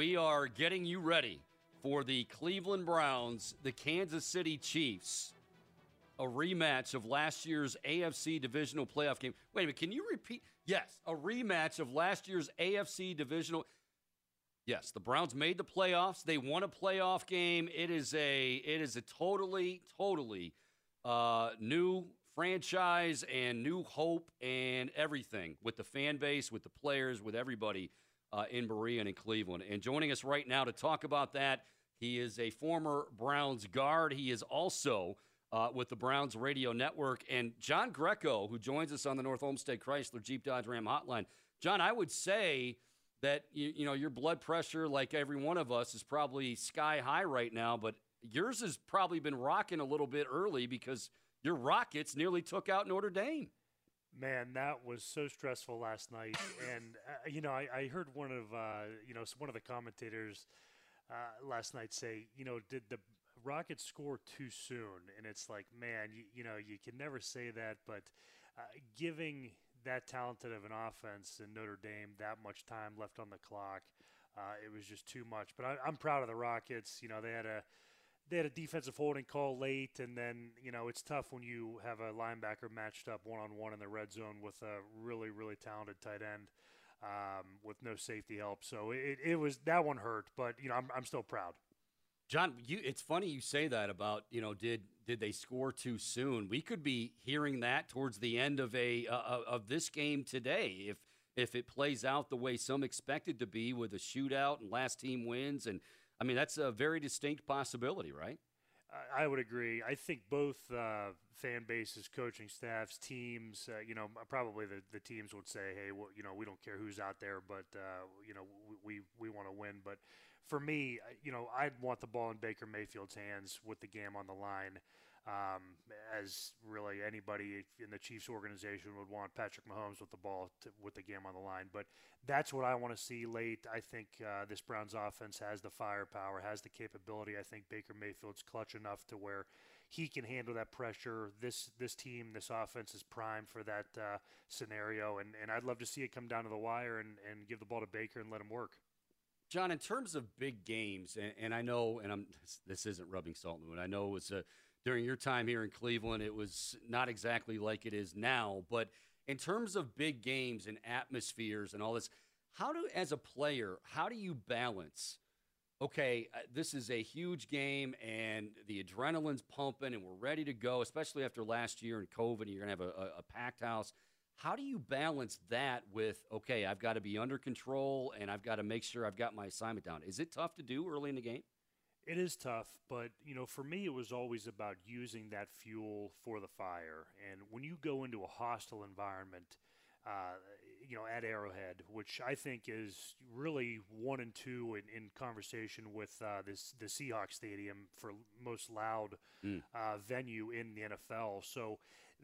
We are getting you ready for the Cleveland Browns, the Kansas City Chiefs. A rematch of last year's AFC divisional playoff game. Wait a minute, can you repeat? Yes, a rematch of last year's AFC divisional Yes, the Browns made the playoffs. They won a playoff game. It is a it is a totally totally uh, new franchise and new hope and everything with the fan base, with the players, with everybody uh, in Berea and in Cleveland. And joining us right now to talk about that, he is a former Browns guard. He is also uh, with the Browns Radio Network. And John Greco, who joins us on the North Olmsted Chrysler Jeep Dodge Ram Hotline. John, I would say that you, you know your blood pressure, like every one of us, is probably sky high right now. But yours has probably been rocking a little bit early because your Rockets nearly took out Notre Dame. Man, that was so stressful last night, and uh, you know I, I, heard one of uh, you know one of the commentators uh, last night say, you know, did the Rockets score too soon? And it's like, man, you, you know, you can never say that, but uh, giving that talented of an offense in Notre Dame, that much time left on the clock. Uh, it was just too much. But I, am proud of the Rockets. You know, they had a they had a defensive holding call late, and then you know it's tough when you have a linebacker matched up one on one in the red zone with a really really talented tight end um, with no safety help. So it, it was that one hurt, but you know I'm I'm still proud. John, you, it's funny you say that about you know did did they score too soon? We could be hearing that towards the end of a uh, uh, of this game today if if it plays out the way some expected to be with a shootout and last team wins and I mean that's a very distinct possibility, right? I would agree. I think both uh, fan bases, coaching staffs, teams, uh, you know, probably the, the teams would say, hey, well, you know, we don't care who's out there, but, uh, you know, we, we, we want to win. But for me, you know, I'd want the ball in Baker Mayfield's hands with the game on the line um, as really anybody in the Chiefs organization would want Patrick Mahomes with the ball to, with the game on the line. But that's what I want to see late. I think uh, this Browns offense has the firepower, has the capability. I think Baker Mayfield's clutch enough to where he can handle that pressure. This this team, this offense is primed for that uh, scenario, and, and I'd love to see it come down to the wire and, and give the ball to Baker and let him work. John, in terms of big games, and, and I know, and I'm this isn't rubbing salt in the wound. I know it was a during your time here in Cleveland, it was not exactly like it is now. But in terms of big games and atmospheres and all this, how do, as a player, how do you balance? Okay, uh, this is a huge game and the adrenaline's pumping and we're ready to go, especially after last year and COVID. And you're going to have a, a, a packed house. How do you balance that with, okay, I've got to be under control and I've got to make sure I've got my assignment down? Is it tough to do early in the game? It is tough, but you know, for me, it was always about using that fuel for the fire. And when you go into a hostile environment, uh, you know, at Arrowhead, which I think is really one and two in, in conversation with uh, this the Seahawks Stadium for most loud mm. uh, venue in the NFL. So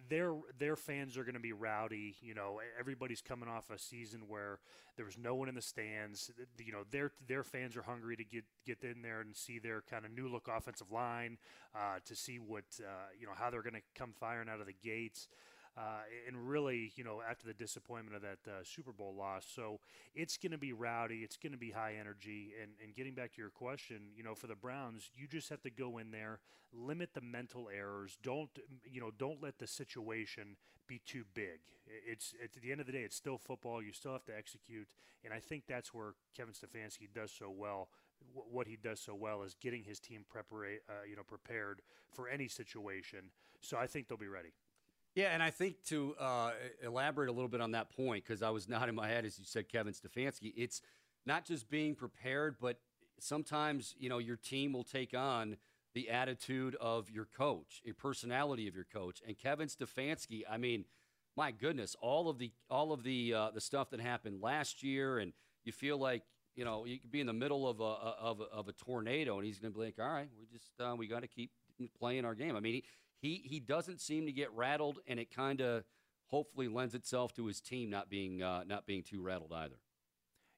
their their fans are going to be rowdy. You know, everybody's coming off a season where there was no one in the stands. You know, their their fans are hungry to get get in there and see their kind of new look offensive line, uh, to see what uh, you know how they're going to come firing out of the gates. Uh, and really, you know, after the disappointment of that uh, Super Bowl loss. So it's going to be rowdy. It's going to be high energy. And, and getting back to your question, you know, for the Browns, you just have to go in there, limit the mental errors. Don't, you know, don't let the situation be too big. It's at the end of the day, it's still football. You still have to execute. And I think that's where Kevin Stefanski does so well what he does so well is getting his team prepara- uh, you know prepared for any situation. So I think they'll be ready. Yeah, and I think to uh, elaborate a little bit on that point, because I was not in my head as you said, Kevin Stefanski. It's not just being prepared, but sometimes you know your team will take on the attitude of your coach, a personality of your coach, and Kevin Stefanski. I mean, my goodness, all of the all of the uh, the stuff that happened last year, and you feel like you know you could be in the middle of a of a, of a tornado, and he's going to be like, "All right, we just uh, we got to keep playing our game." I mean. He, he he doesn't seem to get rattled, and it kind of hopefully lends itself to his team not being uh, not being too rattled either.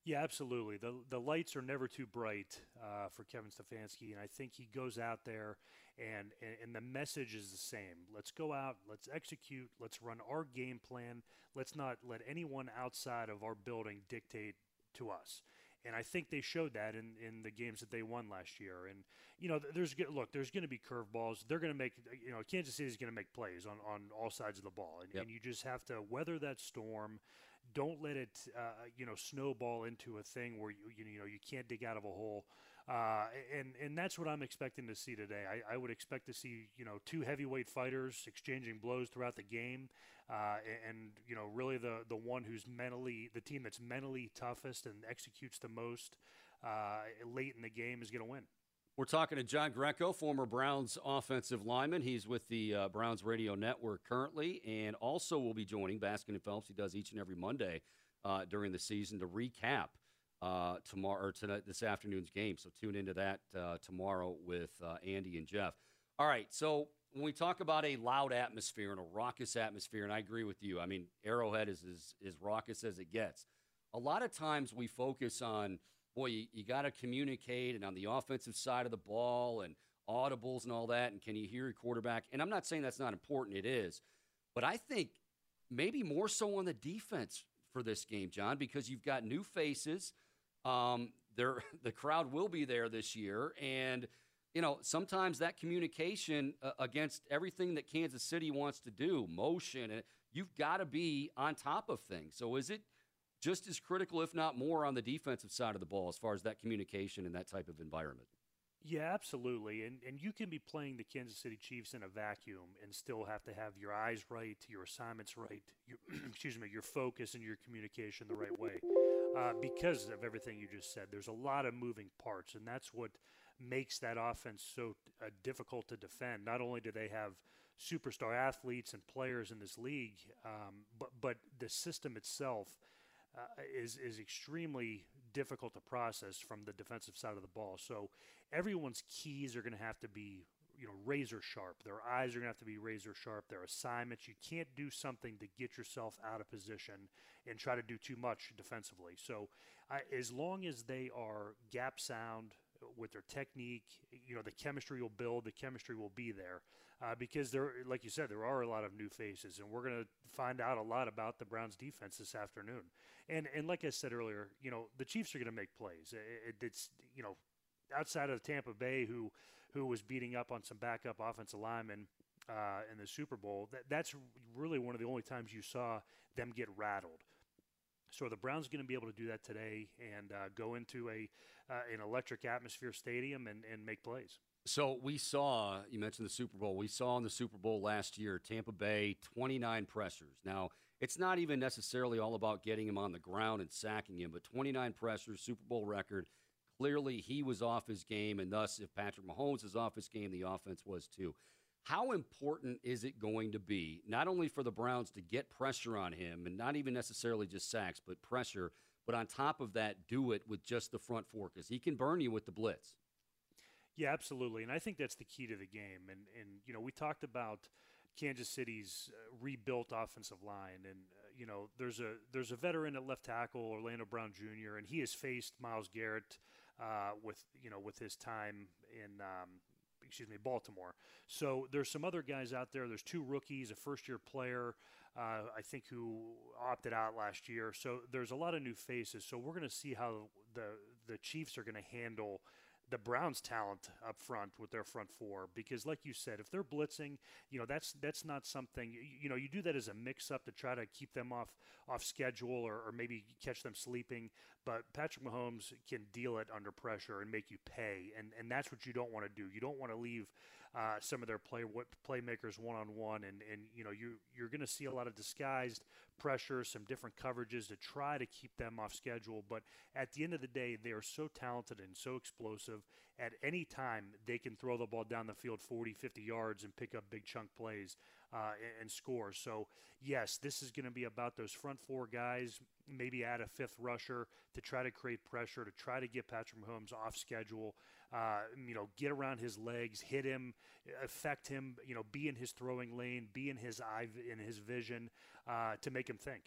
Yeah, absolutely. the The lights are never too bright uh, for Kevin Stefanski, and I think he goes out there and, and and the message is the same. Let's go out, let's execute, let's run our game plan. Let's not let anyone outside of our building dictate to us and I think they showed that in, in the games that they won last year. And you know, there's look, there's going to be curveballs. They're going to make uh, you know, Kansas City is going to make plays on on all sides of the ball, and, yep. and you just have to weather that storm. Don't let it uh, you know snowball into a thing where you you know you can't dig out of a hole. Uh, and and that's what I'm expecting to see today. I, I, would expect to see you know two heavyweight fighters exchanging blows throughout the game, uh, and, and, you know really the the one who's mentally the team that's mentally toughest and executes the most uh, late in the game is going to win. We're talking to John Greco, former Browns offensive lineman. He's with the uh, Browns Radio Network currently, and also will be joining Baskin and Phelps. He does each and every Monday uh, during the season to recap uh, tomorrow or tonight this afternoon's game. So tune into that uh, tomorrow with uh, Andy and Jeff. All right, so when we talk about a loud atmosphere and a raucous atmosphere, and I agree with you. I mean, Arrowhead is as, as raucous as it gets. A lot of times we focus on, boy, you, you got to communicate, and on the offensive side of the ball, and audibles and all that, and can you hear your quarterback? And I'm not saying that's not important. It is, but I think maybe more so on the defense for this game, John, because you've got new faces. Um, there, the crowd will be there this year, and you know sometimes that communication uh, against everything that Kansas City wants to do, motion, and you've got to be on top of things. So is it just as critical, if not more, on the defensive side of the ball as far as that communication and that type of environment? Yeah, absolutely. And and you can be playing the Kansas City Chiefs in a vacuum and still have to have your eyes right, your assignments right, your, excuse me, your focus and your communication the right way. Uh, because of everything you just said, there's a lot of moving parts, and that's what makes that offense so uh, difficult to defend. Not only do they have superstar athletes and players in this league, um, but but the system itself uh, is is extremely difficult to process from the defensive side of the ball. So everyone's keys are going to have to be you know razor sharp. Their eyes are going to have to be razor sharp. Their assignments. You can't do something to get yourself out of position and try to do too much defensively. So uh, as long as they are gap sound with their technique, you know the chemistry will build. The chemistry will be there uh, because there, like you said, there are a lot of new faces, and we're going to find out a lot about the Browns' defense this afternoon. And and like I said earlier, you know the Chiefs are going to make plays. It, it's you know outside of Tampa Bay, who who was beating up on some backup offensive linemen uh, in the Super Bowl, that, that's really one of the only times you saw them get rattled. So the Browns going to be able to do that today and uh, go into a uh, an electric atmosphere stadium and, and make plays. So we saw you mentioned the Super Bowl. We saw in the Super Bowl last year Tampa Bay 29 pressures. Now it's not even necessarily all about getting him on the ground and sacking him, but 29 pressures, Super Bowl record. Clearly, he was off his game, and thus, if Patrick Mahomes is off his game, the offense was too. How important is it going to be, not only for the Browns to get pressure on him, and not even necessarily just sacks, but pressure, but on top of that, do it with just the front four because he can burn you with the blitz. Yeah, absolutely, and I think that's the key to the game. And and you know, we talked about Kansas City's uh, rebuilt offensive line, and uh, you know, there's a there's a veteran at left tackle, Orlando Brown Jr., and he has faced Myles Garrett uh, with you know with his time in um, excuse me, Baltimore. So there's some other guys out there. There's two rookies, a first-year player, uh, I think, who opted out last year. So there's a lot of new faces. So we're going to see how the the Chiefs are going to handle the Browns' talent up front with their front four because, like you said, if they're blitzing, you know that's that's not something you know you do that as a mix-up to try to keep them off off schedule or, or maybe catch them sleeping. But Patrick Mahomes can deal it under pressure and make you pay, and and that's what you don't want to do. You don't want to leave uh, some of their play playmakers one on one, and and you know you you're going to see a lot of disguised pressure, some different coverages to try to keep them off schedule. But at the end of the day, they are so talented and so explosive. At any time, they can throw the ball down the field 40, 50 yards and pick up big chunk plays uh, and, and score. So, yes, this is going to be about those front four guys, maybe add a fifth rusher to try to create pressure, to try to get Patrick Mahomes off schedule. Uh, you know, get around his legs, hit him, affect him. You know, be in his throwing lane, be in his eye, in his vision, uh, to make him think.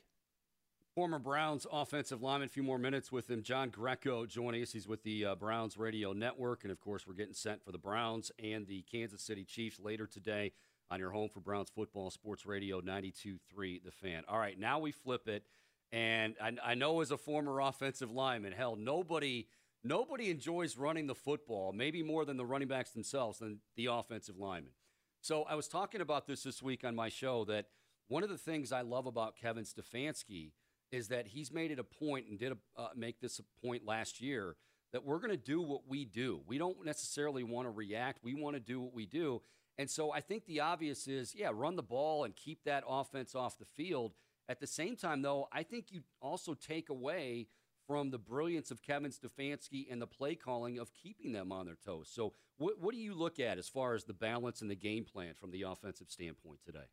Former Browns offensive lineman, a few more minutes with him. John Greco joining us. He's with the uh, Browns Radio Network. And of course, we're getting sent for the Browns and the Kansas City Chiefs later today on your home for Browns football, Sports Radio 92.3 The Fan. All right, now we flip it. And I, I know as a former offensive lineman, hell, nobody nobody enjoys running the football, maybe more than the running backs themselves, than the offensive linemen. So I was talking about this this week on my show that one of the things I love about Kevin Stefanski is that he's made it a point and did a, uh, make this a point last year that we're going to do what we do. We don't necessarily want to react. We want to do what we do. And so I think the obvious is, yeah, run the ball and keep that offense off the field. At the same time, though, I think you also take away from the brilliance of Kevin Stefanski and the play calling of keeping them on their toes. So, what, what do you look at as far as the balance and the game plan from the offensive standpoint today?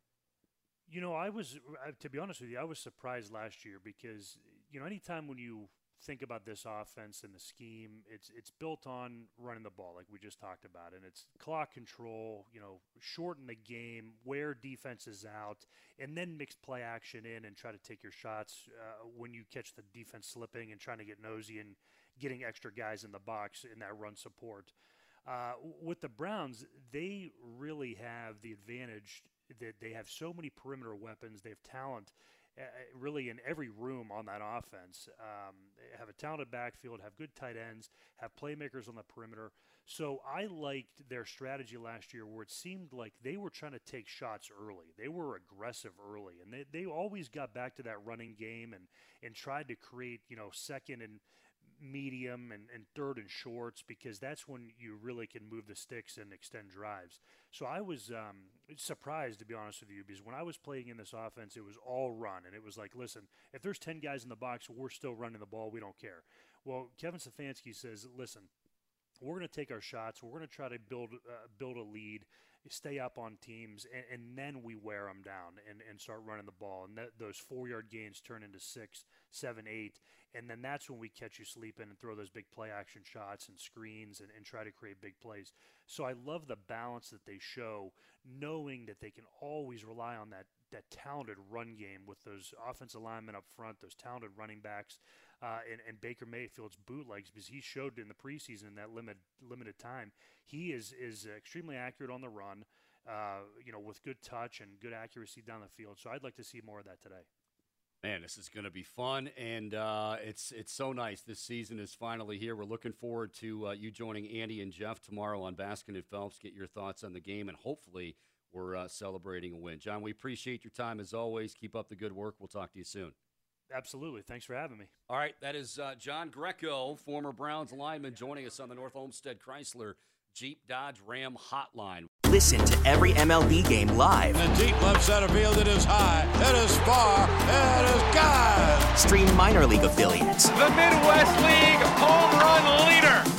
You know, I was, to be honest with you, I was surprised last year because, you know, anytime when you think about this offense and the scheme, it's it's built on running the ball, like we just talked about, and it's clock control. You know, shorten the game, wear defenses out, and then mix play action in and try to take your shots uh, when you catch the defense slipping and trying to get nosy and getting extra guys in the box in that run support. Uh, with the Browns, they really have the advantage that they have so many perimeter weapons. They have talent uh, really in every room on that offense. Um, have a talented backfield, have good tight ends, have playmakers on the perimeter. So I liked their strategy last year where it seemed like they were trying to take shots early. They were aggressive early, and they, they always got back to that running game and, and tried to create, you know, second and – medium and, and third and shorts because that's when you really can move the sticks and extend drives. So I was um, surprised, to be honest with you, because when I was playing in this offense, it was all run. And it was like, listen, if there's 10 guys in the box, we're still running the ball. We don't care. Well, Kevin Stefanski says, listen, we're going to take our shots. We're going to try to build uh, build a lead, stay up on teams, and, and, then we wear them down and, and start running the ball. And those four yard gains turn into six, seven, eight, and then that's when we catch you sleeping and throw those big play action shots and screens and, and try to create big plays. So I love the balance that they show, knowing that they can always rely on that that talented run game with those offensive linemen up front, those talented running backs, uh, and, and Baker Mayfield's bootlegs because he showed in the preseason in that limited limited time he is is extremely accurate on the run. Uh, you know, with good touch and good accuracy down the field. So I'd like to see more of that today. Man, this is going to be fun, and uh, it's it's so nice. This season is finally here. We're looking forward to uh, you joining Andy and Jeff tomorrow on Baskin and Phelps. Get your thoughts on the game, and hopefully we're uh, celebrating a win. John, we appreciate your time as always. Keep up the good work. We'll talk to you soon. Absolutely. Thanks for having me. All right, that is uh, John Greco, former Browns lineman, joining us on the North Olmsted Chrysler Jeep Dodge Ram Hotline. Listen to every MLB game live. In the deep left center field, it is high, it is far, it is God. Stream minor league affiliates. The Midwest League home run leader.